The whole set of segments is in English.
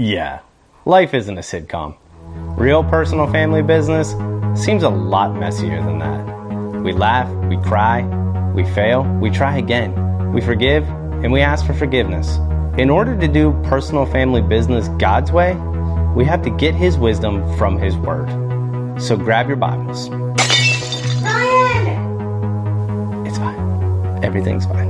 Yeah, life isn't a sitcom. Real personal family business seems a lot messier than that. We laugh, we cry, we fail, we try again, we forgive, and we ask for forgiveness. In order to do personal family business God's way, we have to get His wisdom from His Word. So grab your Bibles. Ryan! It's fine. Everything's fine.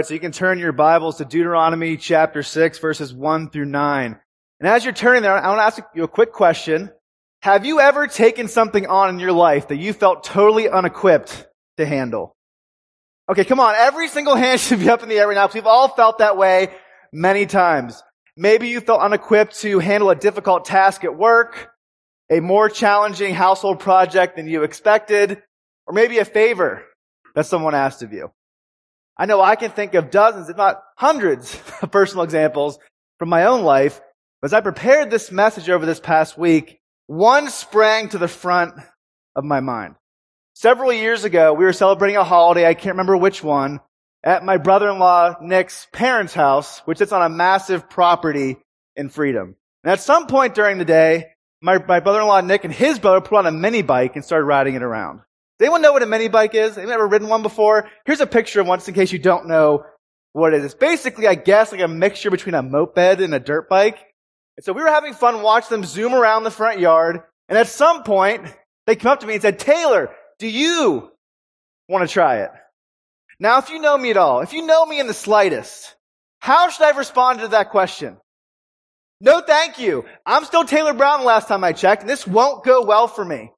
Right, so you can turn your Bibles to Deuteronomy chapter 6, verses 1 through 9. And as you're turning there, I want to ask you a quick question. Have you ever taken something on in your life that you felt totally unequipped to handle? Okay, come on. Every single hand should be up in the air right now because we've all felt that way many times. Maybe you felt unequipped to handle a difficult task at work, a more challenging household project than you expected, or maybe a favor that someone asked of you. I know I can think of dozens, if not hundreds of personal examples from my own life. But as I prepared this message over this past week, one sprang to the front of my mind. Several years ago, we were celebrating a holiday, I can't remember which one, at my brother-in-law Nick's parents' house, which sits on a massive property in Freedom. And at some point during the day, my, my brother-in-law Nick and his brother put on a mini bike and started riding it around. Does anyone know what a mini bike is? They've you ever ridden one before? Here's a picture of one just in case you don't know what it is. Basically, I guess, like a mixture between a moped and a dirt bike. And so we were having fun watching them zoom around the front yard. And at some point, they come up to me and said, Taylor, do you want to try it? Now, if you know me at all, if you know me in the slightest, how should I have responded to that question? No, thank you. I'm still Taylor Brown last time I checked, and this won't go well for me.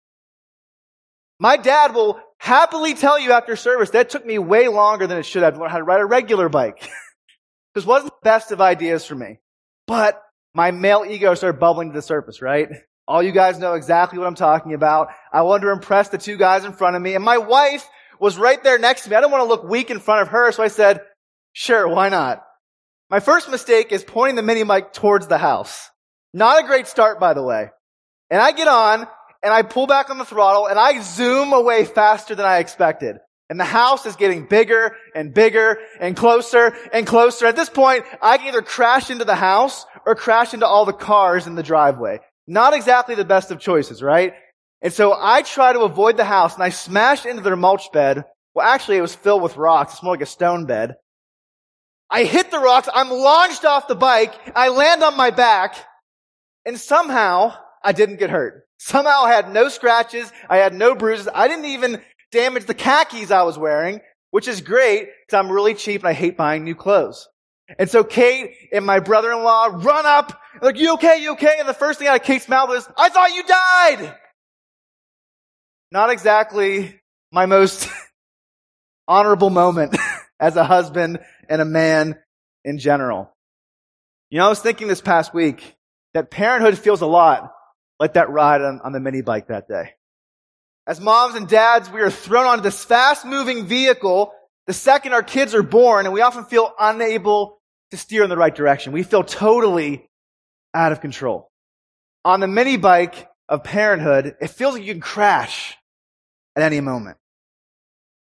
My dad will happily tell you after service that took me way longer than it should have to learn how to ride a regular bike. this wasn't the best of ideas for me. But my male ego started bubbling to the surface, right? All you guys know exactly what I'm talking about. I wanted to impress the two guys in front of me, and my wife was right there next to me. I didn't want to look weak in front of her, so I said, sure, why not? My first mistake is pointing the mini bike towards the house. Not a great start, by the way. And I get on, and I pull back on the throttle and I zoom away faster than I expected. And the house is getting bigger and bigger and closer and closer. At this point, I can either crash into the house or crash into all the cars in the driveway. Not exactly the best of choices, right? And so I try to avoid the house and I smash into their mulch bed. Well, actually, it was filled with rocks. It's more like a stone bed. I hit the rocks. I'm launched off the bike. I land on my back and somehow I didn't get hurt. Somehow I had no scratches. I had no bruises. I didn't even damage the khakis I was wearing, which is great because I'm really cheap and I hate buying new clothes. And so Kate and my brother-in-law run up, like, you okay, you okay? And the first thing out of Kate's mouth was, I thought you died! Not exactly my most honorable moment as a husband and a man in general. You know, I was thinking this past week that parenthood feels a lot like that ride on, on the mini bike that day. As moms and dads, we are thrown onto this fast moving vehicle the second our kids are born, and we often feel unable to steer in the right direction. We feel totally out of control. On the mini bike of parenthood, it feels like you can crash at any moment.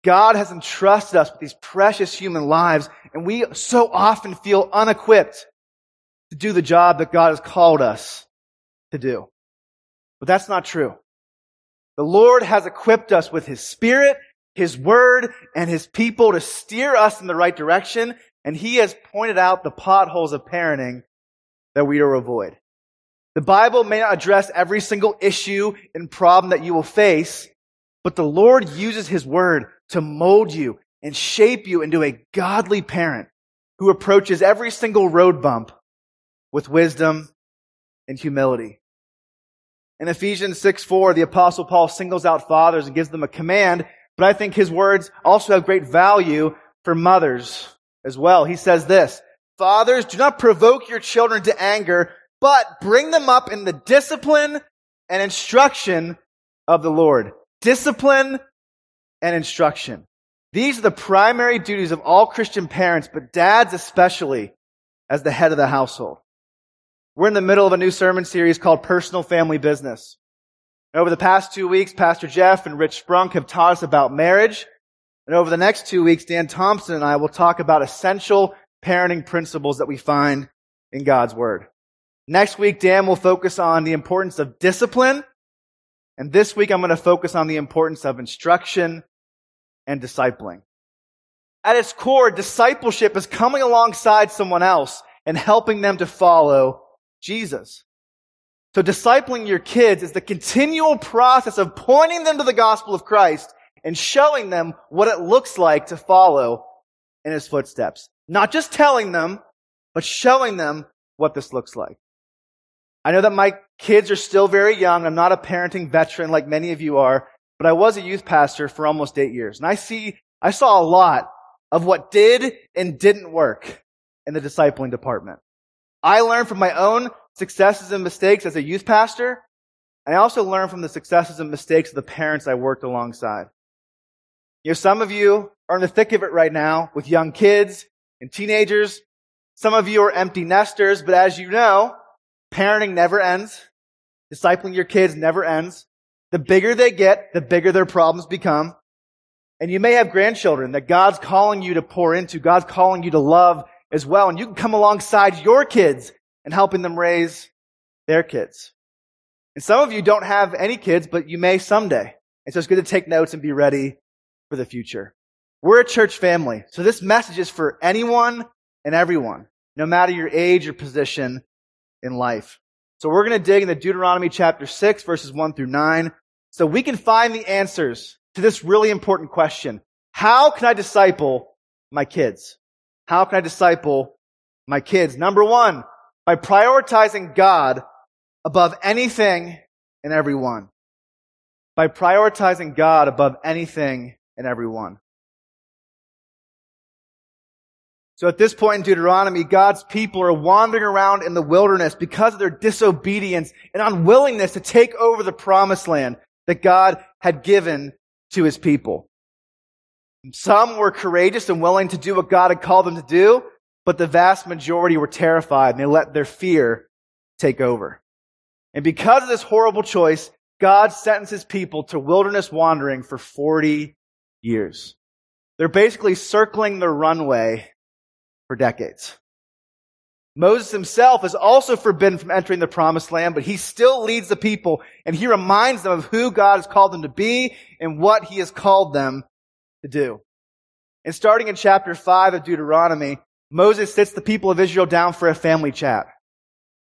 God has entrusted us with these precious human lives, and we so often feel unequipped to do the job that God has called us to do. But that's not true. The Lord has equipped us with His Spirit, His Word, and His people to steer us in the right direction, and He has pointed out the potholes of parenting that we are to avoid. The Bible may not address every single issue and problem that you will face, but the Lord uses His Word to mold you and shape you into a godly parent who approaches every single road bump with wisdom and humility. In Ephesians 6 4, the apostle Paul singles out fathers and gives them a command, but I think his words also have great value for mothers as well. He says this, Fathers, do not provoke your children to anger, but bring them up in the discipline and instruction of the Lord. Discipline and instruction. These are the primary duties of all Christian parents, but dads especially as the head of the household. We're in the middle of a new sermon series called Personal Family Business. Over the past two weeks, Pastor Jeff and Rich Sprunk have taught us about marriage. And over the next two weeks, Dan Thompson and I will talk about essential parenting principles that we find in God's Word. Next week, Dan will focus on the importance of discipline. And this week, I'm going to focus on the importance of instruction and discipling. At its core, discipleship is coming alongside someone else and helping them to follow Jesus. So discipling your kids is the continual process of pointing them to the gospel of Christ and showing them what it looks like to follow in his footsteps. Not just telling them, but showing them what this looks like. I know that my kids are still very young. I'm not a parenting veteran like many of you are, but I was a youth pastor for almost eight years. And I see, I saw a lot of what did and didn't work in the discipling department. I learned from my own successes and mistakes as a youth pastor. And I also learned from the successes and mistakes of the parents I worked alongside. You know, some of you are in the thick of it right now with young kids and teenagers. Some of you are empty nesters, but as you know, parenting never ends. Discipling your kids never ends. The bigger they get, the bigger their problems become. And you may have grandchildren that God's calling you to pour into. God's calling you to love as well. And you can come alongside your kids and helping them raise their kids. And some of you don't have any kids, but you may someday. And so it's good to take notes and be ready for the future. We're a church family. So this message is for anyone and everyone, no matter your age or position in life. So we're going to dig into Deuteronomy chapter 6 verses 1 through 9 so we can find the answers to this really important question. How can I disciple my kids? How can I disciple my kids? Number one, by prioritizing God above anything and everyone. By prioritizing God above anything and everyone. So at this point in Deuteronomy, God's people are wandering around in the wilderness because of their disobedience and unwillingness to take over the promised land that God had given to his people. Some were courageous and willing to do what God had called them to do, but the vast majority were terrified and they let their fear take over. And because of this horrible choice, God sentenced his people to wilderness wandering for 40 years. They're basically circling the runway for decades. Moses himself is also forbidden from entering the promised land, but he still leads the people and he reminds them of who God has called them to be and what he has called them to do. And starting in chapter 5 of Deuteronomy, Moses sits the people of Israel down for a family chat.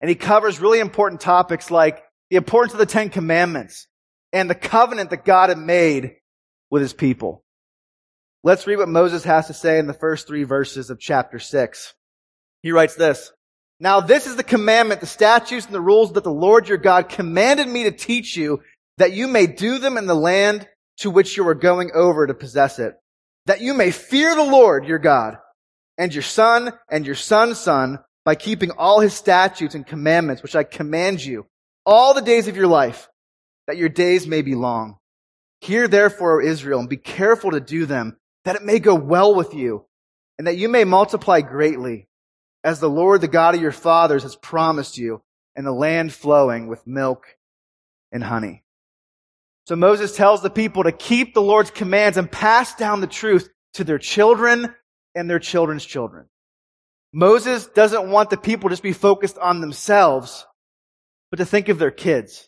And he covers really important topics like the importance of the Ten Commandments and the covenant that God had made with his people. Let's read what Moses has to say in the first three verses of chapter 6. He writes this. Now this is the commandment, the statutes and the rules that the Lord your God commanded me to teach you that you may do them in the land to which you are going over to possess it. That you may fear the Lord your God and your son and your son's son by keeping all his statutes and commandments, which I command you all the days of your life, that your days may be long. Hear therefore, O Israel, and be careful to do them that it may go well with you, and that you may multiply greatly, as the Lord, the God of your fathers, has promised you, and the land flowing with milk and honey. So Moses tells the people to keep the Lord's commands and pass down the truth to their children and their children's children. Moses doesn't want the people to just be focused on themselves, but to think of their kids,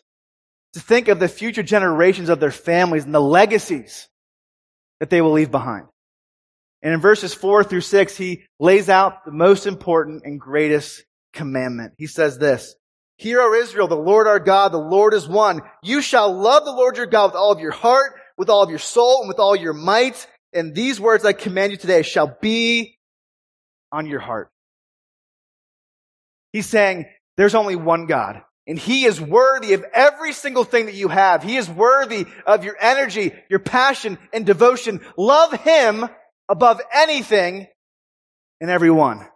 to think of the future generations of their families and the legacies that they will leave behind. And in verses four through six, he lays out the most important and greatest commandment. He says this, Hear, O Israel, the Lord our God, the Lord is one. You shall love the Lord your God with all of your heart, with all of your soul, and with all your might. And these words I command you today shall be on your heart. He's saying there's only one God. And he is worthy of every single thing that you have. He is worthy of your energy, your passion, and devotion. Love him above anything and everyone.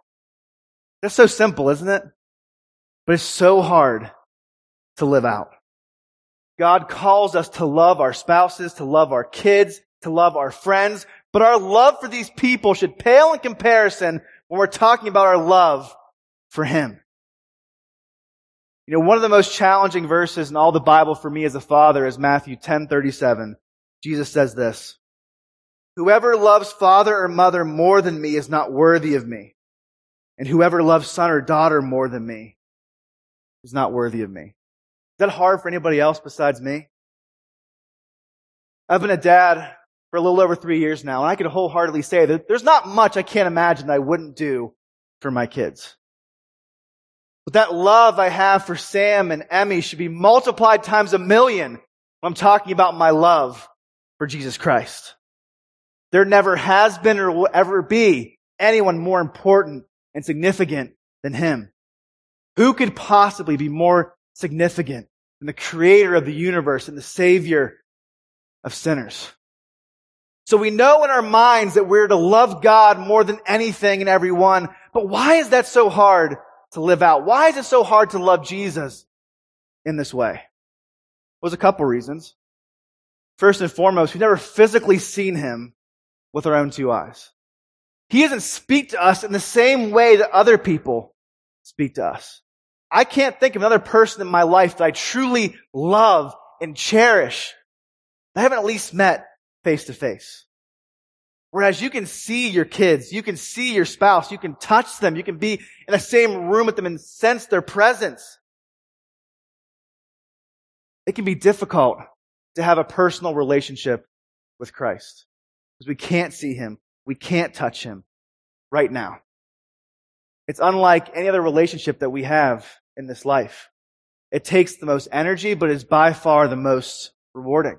That's so simple, isn't it? But it's so hard to live out. God calls us to love our spouses, to love our kids, to love our friends, but our love for these people should pale in comparison when we're talking about our love for Him. You know, one of the most challenging verses in all the Bible for me as a father is Matthew 10:37. Jesus says this, Whoever loves father or mother more than me is not worthy of me. And whoever loves son or daughter more than me is not worthy of me. Is that hard for anybody else besides me? I've been a dad for a little over three years now, and I can wholeheartedly say that there's not much I can't imagine that I wouldn't do for my kids. But that love I have for Sam and Emmy should be multiplied times a million when I'm talking about my love for Jesus Christ. There never has been or will ever be anyone more important and significant than him. Who could possibly be more significant than the creator of the universe and the savior of sinners? So we know in our minds that we're to love God more than anything and everyone. But why is that so hard to live out? Why is it so hard to love Jesus in this way? Well, there's a couple reasons. First and foremost, we've never physically seen him with our own two eyes. He doesn't speak to us in the same way that other people speak to us. I can't think of another person in my life that I truly love and cherish that I haven't at least met face to face. Whereas you can see your kids, you can see your spouse, you can touch them, you can be in the same room with them and sense their presence. It can be difficult to have a personal relationship with Christ because we can't see him. We can't touch him right now. It's unlike any other relationship that we have in this life. It takes the most energy, but is by far the most rewarding.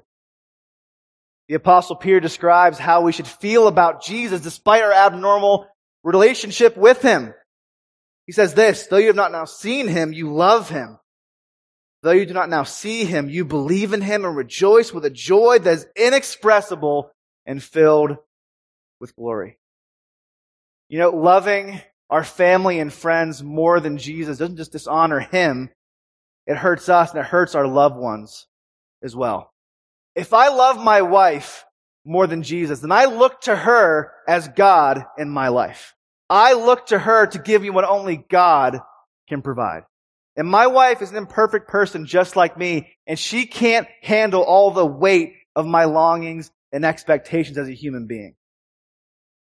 The apostle Peter describes how we should feel about Jesus despite our abnormal relationship with him. He says this, though you have not now seen him, you love him. Though you do not now see him, you believe in him and rejoice with a joy that is inexpressible and filled with glory. You know, loving our family and friends more than Jesus doesn't just dishonor him, it hurts us and it hurts our loved ones as well. If I love my wife more than Jesus, then I look to her as God in my life. I look to her to give me what only God can provide. And my wife is an imperfect person just like me, and she can't handle all the weight of my longings and expectations as a human being.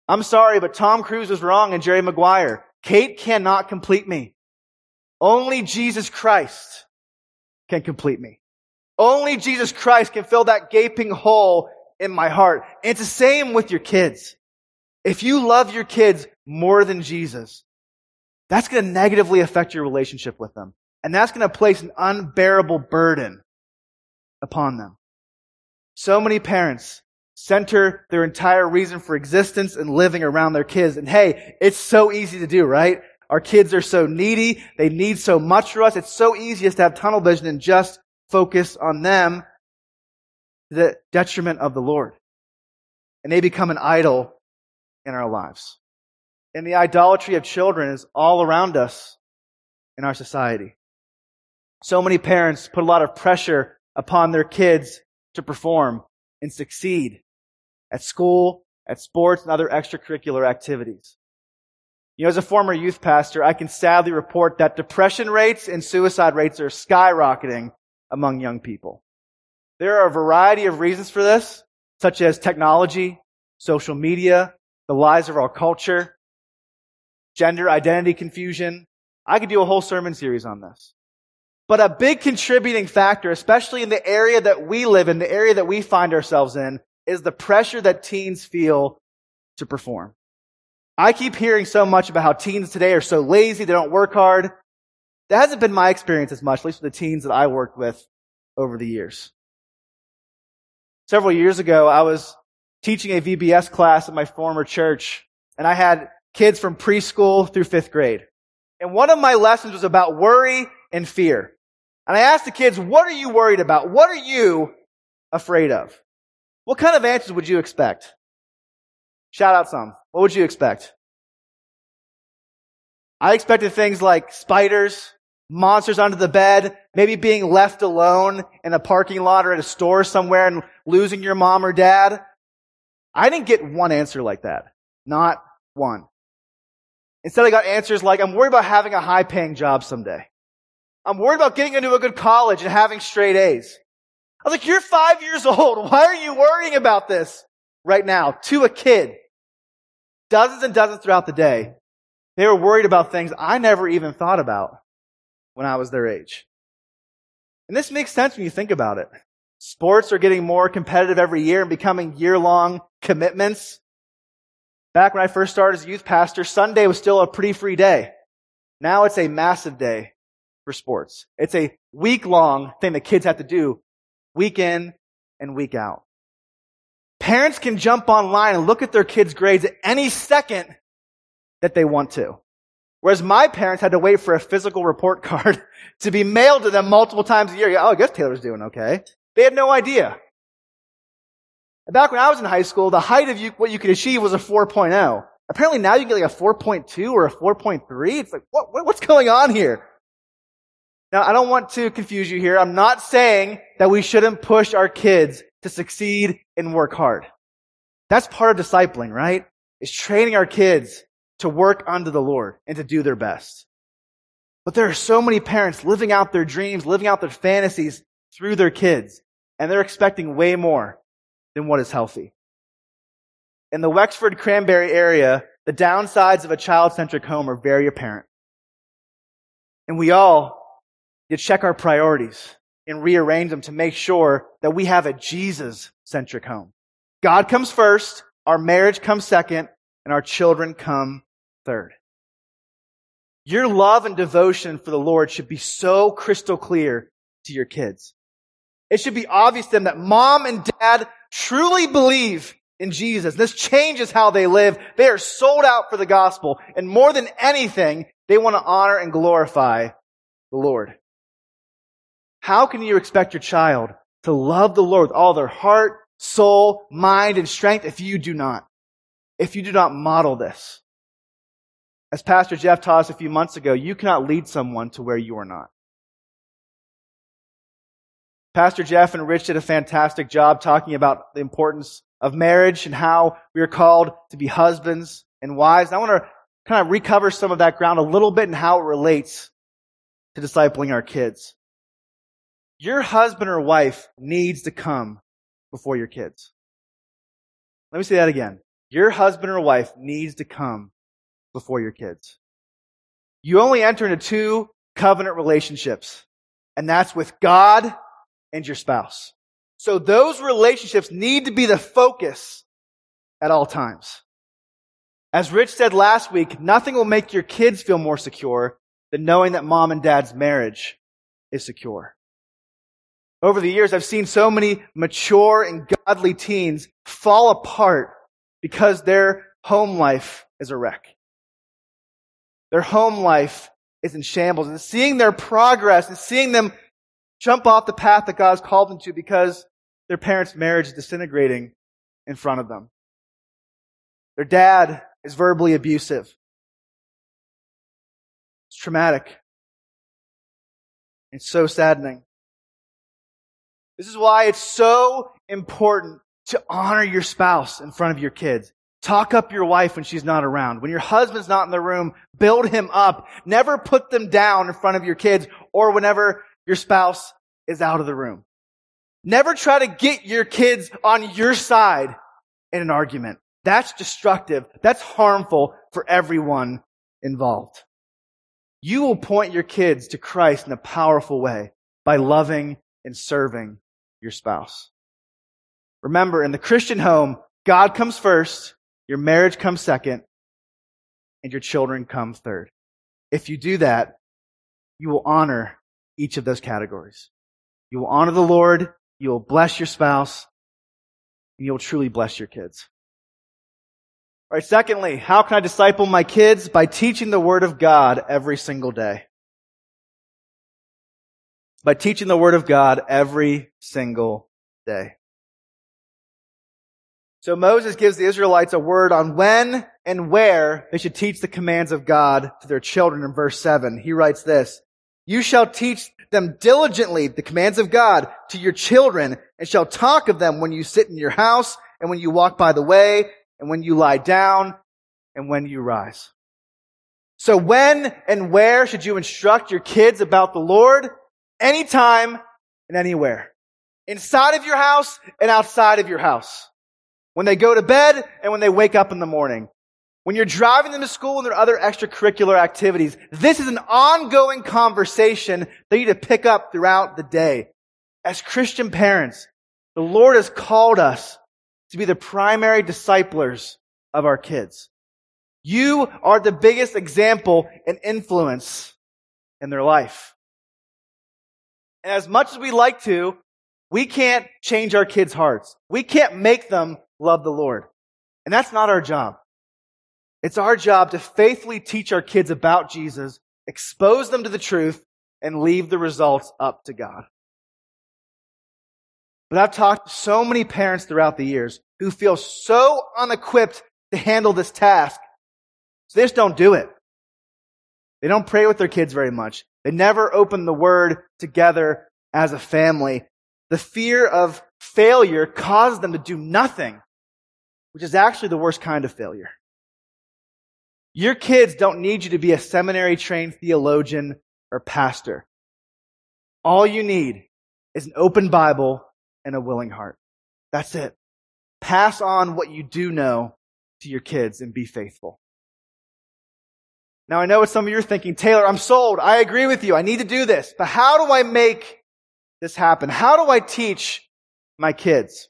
I'm sorry, but Tom Cruise was wrong and Jerry Maguire. Kate cannot complete me. Only Jesus Christ can complete me. Only Jesus Christ can fill that gaping hole in my heart. And it's the same with your kids. If you love your kids more than Jesus, that's going to negatively affect your relationship with them. And that's going to place an unbearable burden upon them. So many parents center their entire reason for existence and living around their kids. And hey, it's so easy to do, right? Our kids are so needy. They need so much from us. It's so easy just to have tunnel vision and just focus on them to the detriment of the Lord. And they become an idol in our lives. And the idolatry of children is all around us in our society. So many parents put a lot of pressure upon their kids to perform and succeed at school, at sports, and other extracurricular activities. You know, as a former youth pastor, I can sadly report that depression rates and suicide rates are skyrocketing among young people. There are a variety of reasons for this, such as technology, social media, the lies of our culture, gender identity confusion. I could do a whole sermon series on this. But a big contributing factor, especially in the area that we live in, the area that we find ourselves in, is the pressure that teens feel to perform. I keep hearing so much about how teens today are so lazy, they don't work hard. That hasn't been my experience as much, at least with the teens that I worked with over the years. Several years ago, I was teaching a VBS class at my former church, and I had kids from preschool through fifth grade. And one of my lessons was about worry and fear. And I asked the kids, what are you worried about? What are you afraid of? What kind of answers would you expect? Shout out some. What would you expect? I expected things like spiders, monsters under the bed, maybe being left alone in a parking lot or at a store somewhere and losing your mom or dad. I didn't get one answer like that. Not one. Instead, I got answers like, I'm worried about having a high paying job someday. I'm worried about getting into a good college and having straight A's. I was like, you're five years old. Why are you worrying about this right now to a kid? Dozens and dozens throughout the day. They were worried about things I never even thought about when I was their age. And this makes sense when you think about it. Sports are getting more competitive every year and becoming year long commitments. Back when I first started as a youth pastor, Sunday was still a pretty free day. Now it's a massive day for sports. It's a week long thing that kids have to do week in and week out. Parents can jump online and look at their kids' grades at any second that they want to. Whereas my parents had to wait for a physical report card to be mailed to them multiple times a year. Oh, I guess Taylor's doing okay. They had no idea. Back when I was in high school, the height of you, what you could achieve was a 4.0. Apparently now you can get like a 4.2 or a 4.3. It's like, what, what, what's going on here? Now, I don't want to confuse you here. I'm not saying that we shouldn't push our kids to succeed and work hard. That's part of discipling, right? Is training our kids to work unto the Lord and to do their best. But there are so many parents living out their dreams, living out their fantasies through their kids, and they're expecting way more than what is healthy. In the Wexford Cranberry area, the downsides of a child-centric home are very apparent. And we all to check our priorities and rearrange them to make sure that we have a Jesus-centric home. God comes first, our marriage comes second, and our children come third. Your love and devotion for the Lord should be so crystal clear to your kids. It should be obvious to them that mom and dad truly believe in Jesus. This changes how they live. They are sold out for the gospel. And more than anything, they want to honor and glorify the Lord. How can you expect your child to love the Lord with all their heart, soul, mind, and strength if you do not? If you do not model this? As Pastor Jeff taught us a few months ago, you cannot lead someone to where you are not. Pastor Jeff and Rich did a fantastic job talking about the importance of marriage and how we are called to be husbands and wives. And I want to kind of recover some of that ground a little bit and how it relates to discipling our kids. Your husband or wife needs to come before your kids. Let me say that again. Your husband or wife needs to come before your kids. You only enter into two covenant relationships, and that's with God and your spouse. So those relationships need to be the focus at all times. As Rich said last week, nothing will make your kids feel more secure than knowing that mom and dad's marriage is secure. Over the years, I've seen so many mature and godly teens fall apart because their home life is a wreck. Their home life is in shambles and seeing their progress and seeing them jump off the path that God has called them to because their parents' marriage is disintegrating in front of them. Their dad is verbally abusive. It's traumatic. It's so saddening. This is why it's so important to honor your spouse in front of your kids. Talk up your wife when she's not around. When your husband's not in the room, build him up. Never put them down in front of your kids or whenever your spouse is out of the room. Never try to get your kids on your side in an argument. That's destructive. That's harmful for everyone involved. You will point your kids to Christ in a powerful way by loving and serving your spouse. Remember, in the Christian home, God comes first, your marriage comes second, and your children come third. If you do that, you will honor each of those categories. You will honor the Lord, you will bless your spouse, and you'll truly bless your kids. All right, secondly, how can I disciple my kids? By teaching the Word of God every single day. By teaching the Word of God every single day. So Moses gives the Israelites a word on when and where they should teach the commands of God to their children in verse 7. He writes this, You shall teach them diligently, the commands of God, to your children, and shall talk of them when you sit in your house, and when you walk by the way, and when you lie down, and when you rise. So when and where should you instruct your kids about the Lord? Anytime and anywhere. Inside of your house and outside of your house. When they go to bed and when they wake up in the morning. when you're driving them to school and there are other extracurricular activities. This is an ongoing conversation that you need to pick up throughout the day. As Christian parents, the Lord has called us to be the primary disciplers of our kids. You are the biggest example and influence in their life. And as much as we like to, we can't change our kids' hearts. We can't make them love the Lord. And that's not our job. It's our job to faithfully teach our kids about Jesus, expose them to the truth, and leave the results up to God. But I've talked to so many parents throughout the years who feel so unequipped to handle this task. So they just don't do it. They don't pray with their kids very much. They never opened the word together as a family. The fear of failure caused them to do nothing, which is actually the worst kind of failure. Your kids don't need you to be a seminary trained theologian or pastor. All you need is an open Bible and a willing heart. That's it. Pass on what you do know to your kids and be faithful. Now I know what some of you are thinking, Taylor, I'm sold. I agree with you. I need to do this. But how do I make this happen? How do I teach my kids?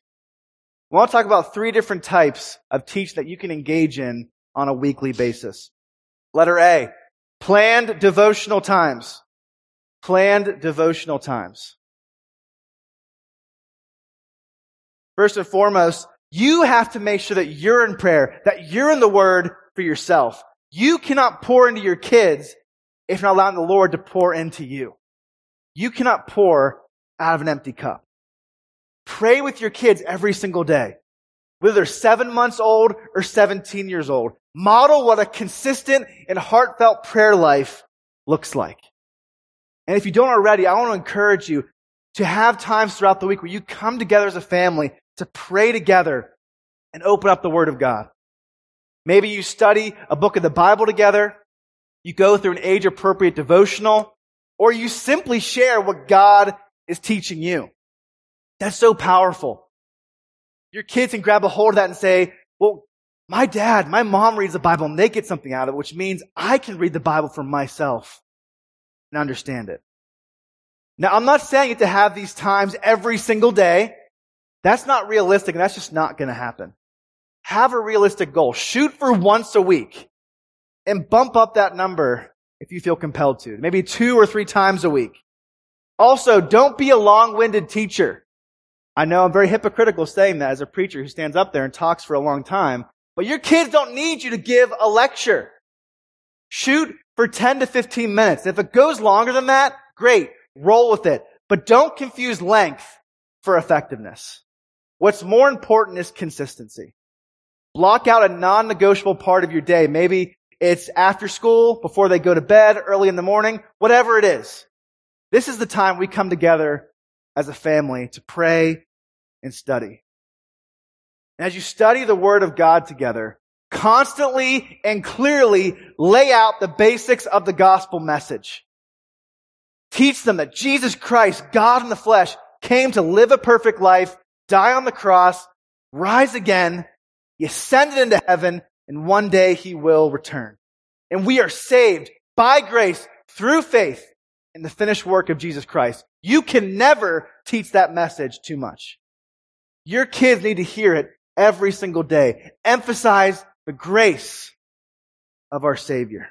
I want to talk about three different types of teach that you can engage in on a weekly basis. Letter A, planned devotional times. Planned devotional times. First and foremost, you have to make sure that you're in prayer, that you're in the Word for yourself. You cannot pour into your kids if you're not allowing the Lord to pour into you. You cannot pour out of an empty cup. Pray with your kids every single day whether they're seven months old or 17 years old. Model what a consistent and heartfelt prayer life looks like. And if you don't already, I want to encourage you to have times throughout the week where you come together as a family to pray together and open up the Word of God. Maybe you study a book of the Bible together, you go through an age appropriate devotional, or you simply share what God is teaching you. That's so powerful. Your kids can grab a hold of that and say, well, my dad, my mom reads the Bible and they get something out of it, which means I can read the Bible for myself and understand it. Now, I'm not saying it to have these times every single day. That's not realistic and that's just not going to happen. Have a realistic goal. Shoot for once a week and bump up that number if you feel compelled to. Maybe two or three times a week. Also, don't be a long-winded teacher. I know I'm very hypocritical saying that as a preacher who stands up there and talks for a long time, but your kids don't need you to give a lecture. Shoot for 10 to 15 minutes. If it goes longer than that, great. Roll with it. But don't confuse length for effectiveness. What's more important is consistency. Block out a non-negotiable part of your day. Maybe it's after school, before they go to bed, early in the morning, whatever it is. This is the time we come together as a family to pray and study. And as you study the Word of God together, constantly and clearly lay out the basics of the gospel message. Teach them that Jesus Christ, God in the flesh, came to live a perfect life, die on the cross, rise again, he ascended into heaven, and one day he will return. And we are saved by grace through faith in the finished work of Jesus Christ. You can never teach that message too much. Your kids need to hear it every single day. Emphasize the grace of our Savior.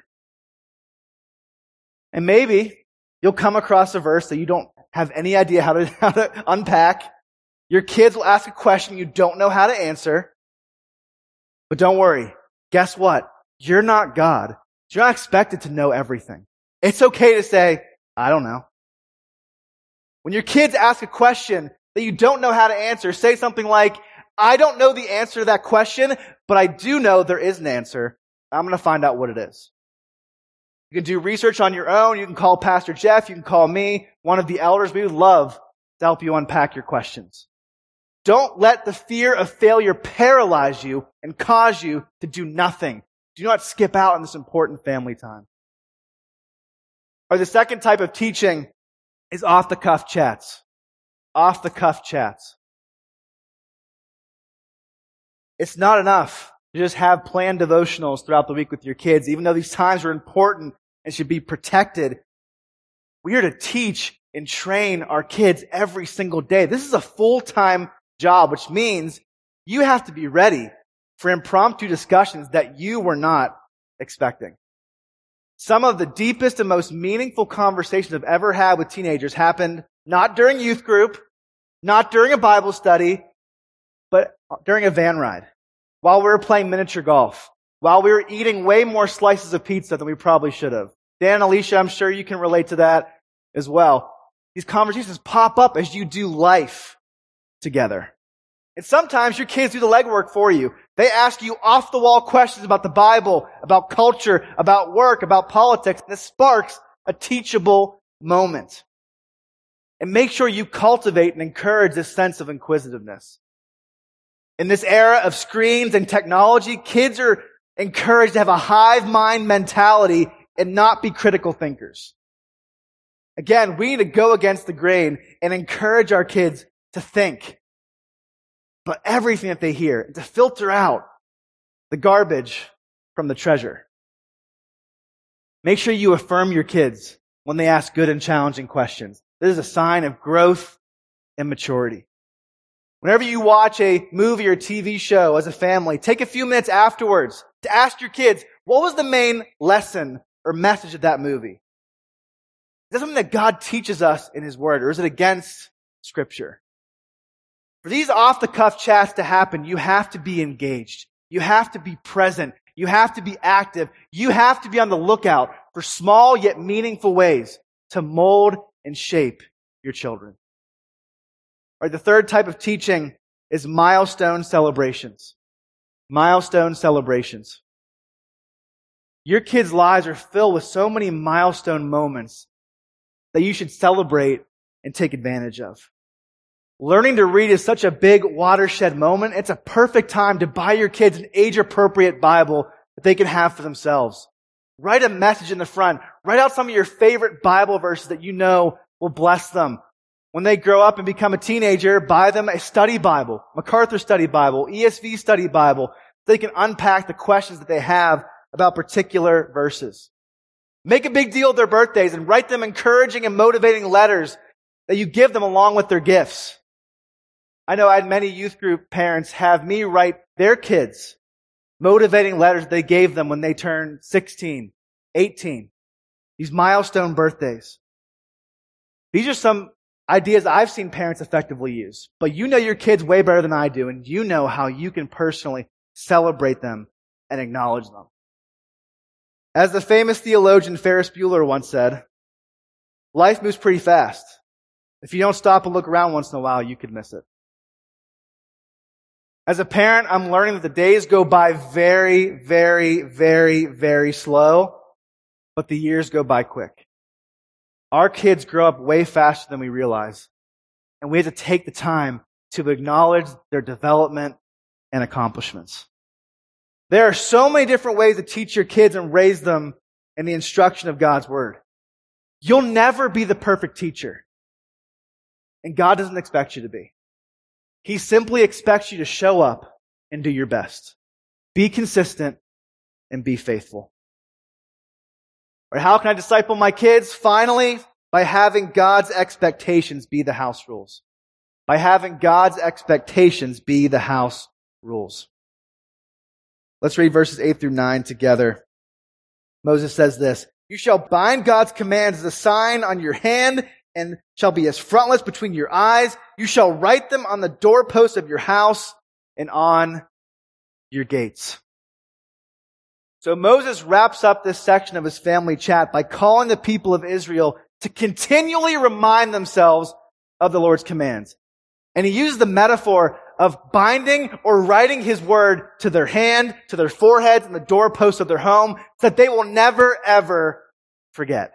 And maybe you'll come across a verse that you don't have any idea how to, how to unpack. Your kids will ask a question you don't know how to answer. But don't worry. Guess what? You're not God. You're not expected to know everything. It's okay to say, I don't know. When your kids ask a question that you don't know how to answer, say something like, I don't know the answer to that question, but I do know there is an answer. I'm going to find out what it is. You can do research on your own. You can call Pastor Jeff. You can call me, one of the elders. We would love to help you unpack your questions. Don't let the fear of failure paralyze you and cause you to do nothing. Do not skip out on this important family time. Or the second type of teaching is off the cuff chats. Off the cuff chats. It's not enough to just have planned devotionals throughout the week with your kids, even though these times are important and should be protected. We are to teach and train our kids every single day. This is a full-time job, which means you have to be ready for impromptu discussions that you were not expecting. Some of the deepest and most meaningful conversations I've ever had with teenagers happened not during youth group, not during a Bible study, but during a van ride, while we were playing miniature golf, while we were eating way more slices of pizza than we probably should have. Dan and Alicia, I'm sure you can relate to that as well. These conversations pop up as you do life together. And sometimes your kids do the legwork for you. They ask you off the wall questions about the Bible, about culture, about work, about politics. And this sparks a teachable moment. And make sure you cultivate and encourage this sense of inquisitiveness. In this era of screens and technology, kids are encouraged to have a hive mind mentality and not be critical thinkers. Again, we need to go against the grain and encourage our kids to think, but everything that they hear, to filter out the garbage from the treasure. Make sure you affirm your kids when they ask good and challenging questions. This is a sign of growth and maturity. Whenever you watch a movie or TV show as a family, take a few minutes afterwards to ask your kids, what was the main lesson or message of that movie? Is that something that God teaches us in His Word, or is it against Scripture? For these off the cuff chats to happen, you have to be engaged. You have to be present. You have to be active. You have to be on the lookout for small yet meaningful ways to mold and shape your children. All right, the third type of teaching is milestone celebrations. Milestone celebrations. Your kids' lives are filled with so many milestone moments that you should celebrate and take advantage of. Learning to read is such a big watershed moment. It's a perfect time to buy your kids an age appropriate Bible that they can have for themselves. Write a message in the front. Write out some of your favorite Bible verses that you know will bless them. When they grow up and become a teenager, buy them a study Bible, MacArthur study Bible, ESV study Bible. So they can unpack the questions that they have about particular verses. Make a big deal of their birthdays and write them encouraging and motivating letters that you give them along with their gifts. I know I had many youth group parents have me write their kids motivating letters they gave them when they turned 16, 18. These milestone birthdays. These are some ideas I've seen parents effectively use, but you know your kids way better than I do, and you know how you can personally celebrate them and acknowledge them. As the famous theologian Ferris Bueller once said, life moves pretty fast. If you don't stop and look around once in a while, you could miss it. As a parent, I'm learning that the days go by very, very, very, very slow, but the years go by quick. Our kids grow up way faster than we realize, and we have to take the time to acknowledge their development and accomplishments. There are so many different ways to teach your kids and raise them in the instruction of God's Word. You'll never be the perfect teacher. And God doesn't expect you to be. He simply expects you to show up and do your best. Be consistent and be faithful. Or how can I disciple my kids? Finally, by having God's expectations be the house rules. By having God's expectations be the house rules. Let's read verses 8 through 9 together. Moses says this, You shall bind God's commands as a sign on your hand and shall be as frontlets between your eyes. You shall write them on the doorposts of your house and on your gates. So Moses wraps up this section of his family chat by calling the people of Israel to continually remind themselves of the Lord's commands. And he used the metaphor of binding or writing his word to their hand, to their foreheads, and the doorposts of their home, so that they will never, ever forget.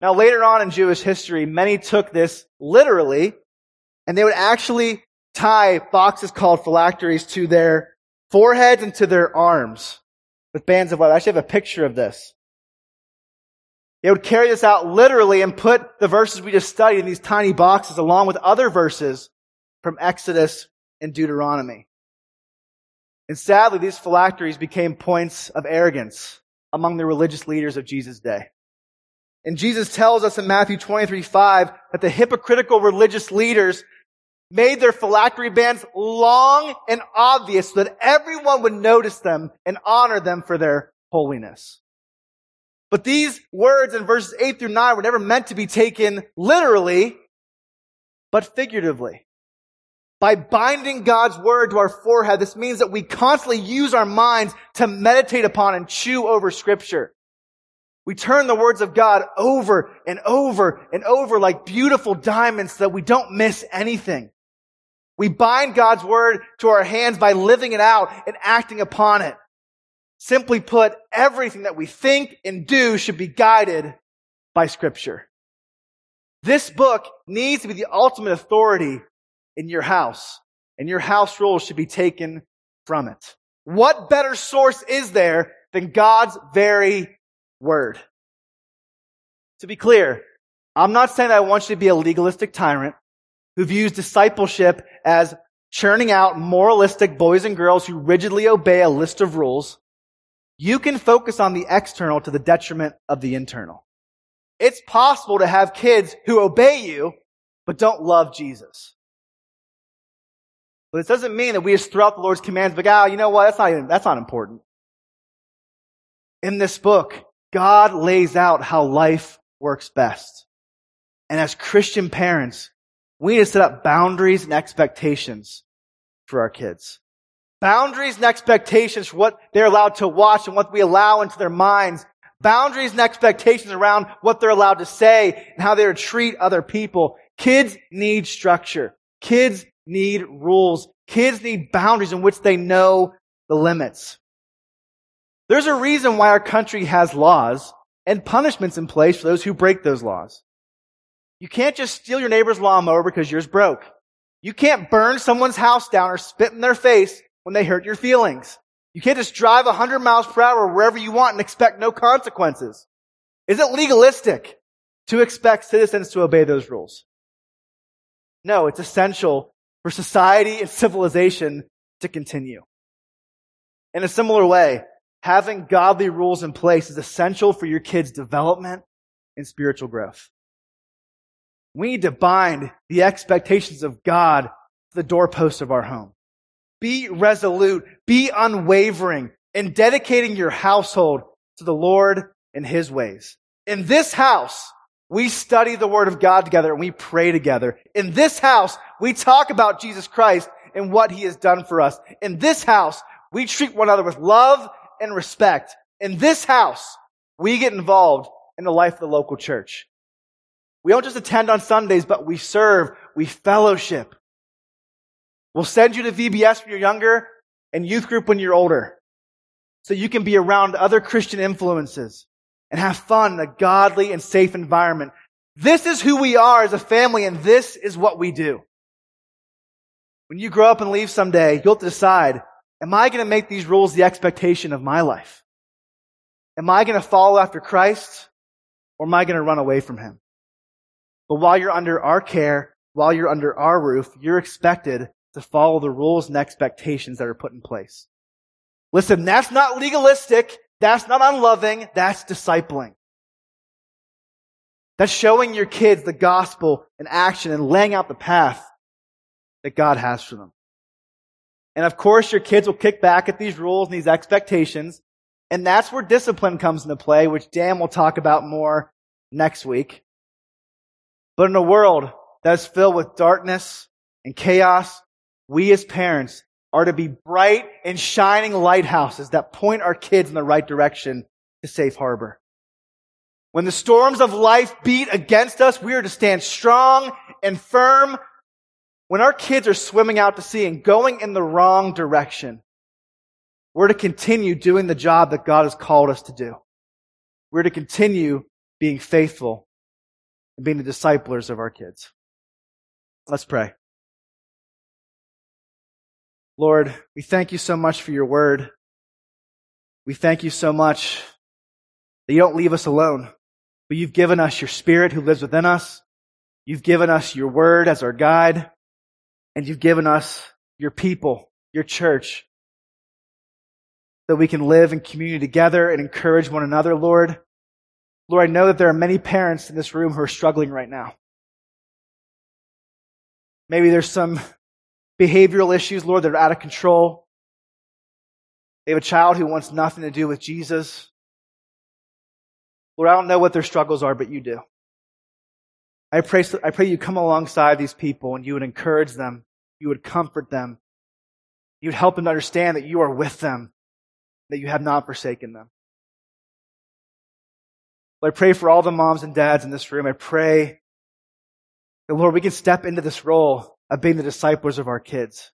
Now, later on in Jewish history, many took this literally, and they would actually tie boxes called phylacteries to their foreheads and to their arms with bands of leather. I actually have a picture of this. They would carry this out literally and put the verses we just studied in these tiny boxes along with other verses from Exodus and Deuteronomy. And sadly, these phylacteries became points of arrogance among the religious leaders of Jesus' day. And Jesus tells us in Matthew 23, 5 that the hypocritical religious leaders made their phylactery bands long and obvious so that everyone would notice them and honor them for their holiness. But these words in verses 8 through 9 were never meant to be taken literally, but figuratively. By binding God's word to our forehead, this means that we constantly use our minds to meditate upon and chew over scripture. We turn the words of God over and over and over like beautiful diamonds so that we don't miss anything. We bind God's word to our hands by living it out and acting upon it. Simply put, everything that we think and do should be guided by scripture. This book needs to be the ultimate authority in your house, and your house rules should be taken from it. What better source is there than God's very word? To be clear, I'm not saying that I want you to be a legalistic tyrant who views discipleship as churning out moralistic boys and girls who rigidly obey a list of rules. You can focus on the external to the detriment of the internal. It's possible to have kids who obey you, but don't love Jesus. But this doesn't mean that we just throw out the Lord's commands, but ah, you know what? That's not even, that's not important. In this book, God lays out how life works best. And as Christian parents, we need to set up boundaries and expectations for our kids. Boundaries and expectations for what they're allowed to watch and what we allow into their minds. Boundaries and expectations around what they're allowed to say and how they're to treat other people. Kids need structure. Kids need rules. Kids need boundaries in which they know the limits. There's a reason why our country has laws and punishments in place for those who break those laws. You can't just steal your neighbor's lawnmower because yours broke. You can't burn someone's house down or spit in their face when they hurt your feelings. You can't just drive 100 miles per hour wherever you want and expect no consequences. Is it legalistic to expect citizens to obey those rules? No, it's essential for society and civilization to continue. In a similar way, having godly rules in place is essential for your kids' development and spiritual growth. We need to bind the expectations of God to the doorposts of our home. Be resolute, be unwavering in dedicating your household to the Lord and His ways. In this house, we study the Word of God together and we pray together. In this house, we talk about Jesus Christ and what He has done for us. In this house, we treat one another with love and respect. In this house, we get involved in the life of the local church. We don't just attend on Sundays, but we serve, we fellowship. We'll send you to VBS when you're younger and youth group when you're older. So you can be around other Christian influences and have fun in a godly and safe environment. This is who we are as a family and this is what we do. When you grow up and leave someday, you'll decide, am I going to make these rules the expectation of my life? Am I going to follow after Christ or am I going to run away from him? But while you're under our care, while you're under our roof, you're expected to follow the rules and expectations that are put in place. Listen, that's not legalistic. That's not unloving. That's discipling. That's showing your kids the gospel in action and laying out the path that God has for them. And of course, your kids will kick back at these rules and these expectations. And that's where discipline comes into play, which Dan will talk about more next week. But in a world that is filled with darkness and chaos, we as parents are to be bright and shining lighthouses that point our kids in the right direction to safe harbor. When the storms of life beat against us, we are to stand strong and firm. When our kids are swimming out to sea and going in the wrong direction, we're to continue doing the job that God has called us to do. We're to continue being faithful and being the disciplers of our kids. Let's pray. Lord, we thank you so much for your word. We thank you so much that you don't leave us alone, but you've given us your spirit who lives within us. You've given us your word as our guide, and you've given us your people, your church, that we can live in community together and encourage one another, Lord. Lord, I know that there are many parents in this room who are struggling right now. Maybe there's some behavioral issues, Lord, that are out of control. They have a child who wants nothing to do with Jesus. Lord, I don't know what their struggles are, but you do. I pray, I pray you come alongside these people and you would encourage them. You would comfort them. You would help them to understand that you are with them, that you have not forsaken them. Lord, I pray for all the moms and dads in this room. I pray that, Lord, we can step into this role of being the disciples of our kids.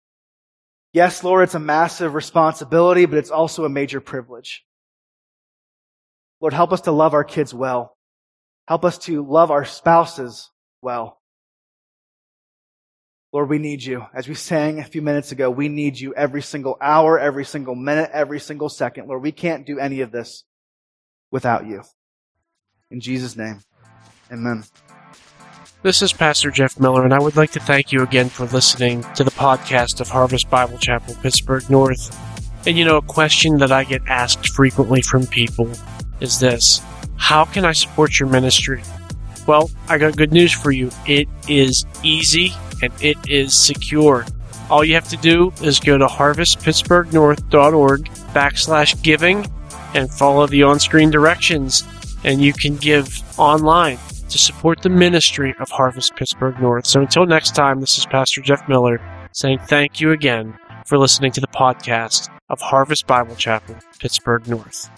Yes, Lord, it's a massive responsibility, but it's also a major privilege. Lord, help us to love our kids well. Help us to love our spouses well. Lord, we need you. As we sang a few minutes ago, we need you every single hour, every single minute, every single second. Lord, we can't do any of this without you. In Jesus' name, amen. This is Pastor Jeff Miller, and I would like to thank you again for listening to the podcast of Harvest Bible Chapel, Pittsburgh North. And you know, a question that I get asked frequently from people is this How can I support your ministry? Well, I got good news for you. It is easy and it is secure. All you have to do is go to harvestpittsburghnorth.org backslash giving and follow the on-screen directions and you can give online to support the ministry of Harvest Pittsburgh North. So until next time, this is Pastor Jeff Miller saying thank you again for listening to the podcast of Harvest Bible Chapel, Pittsburgh North.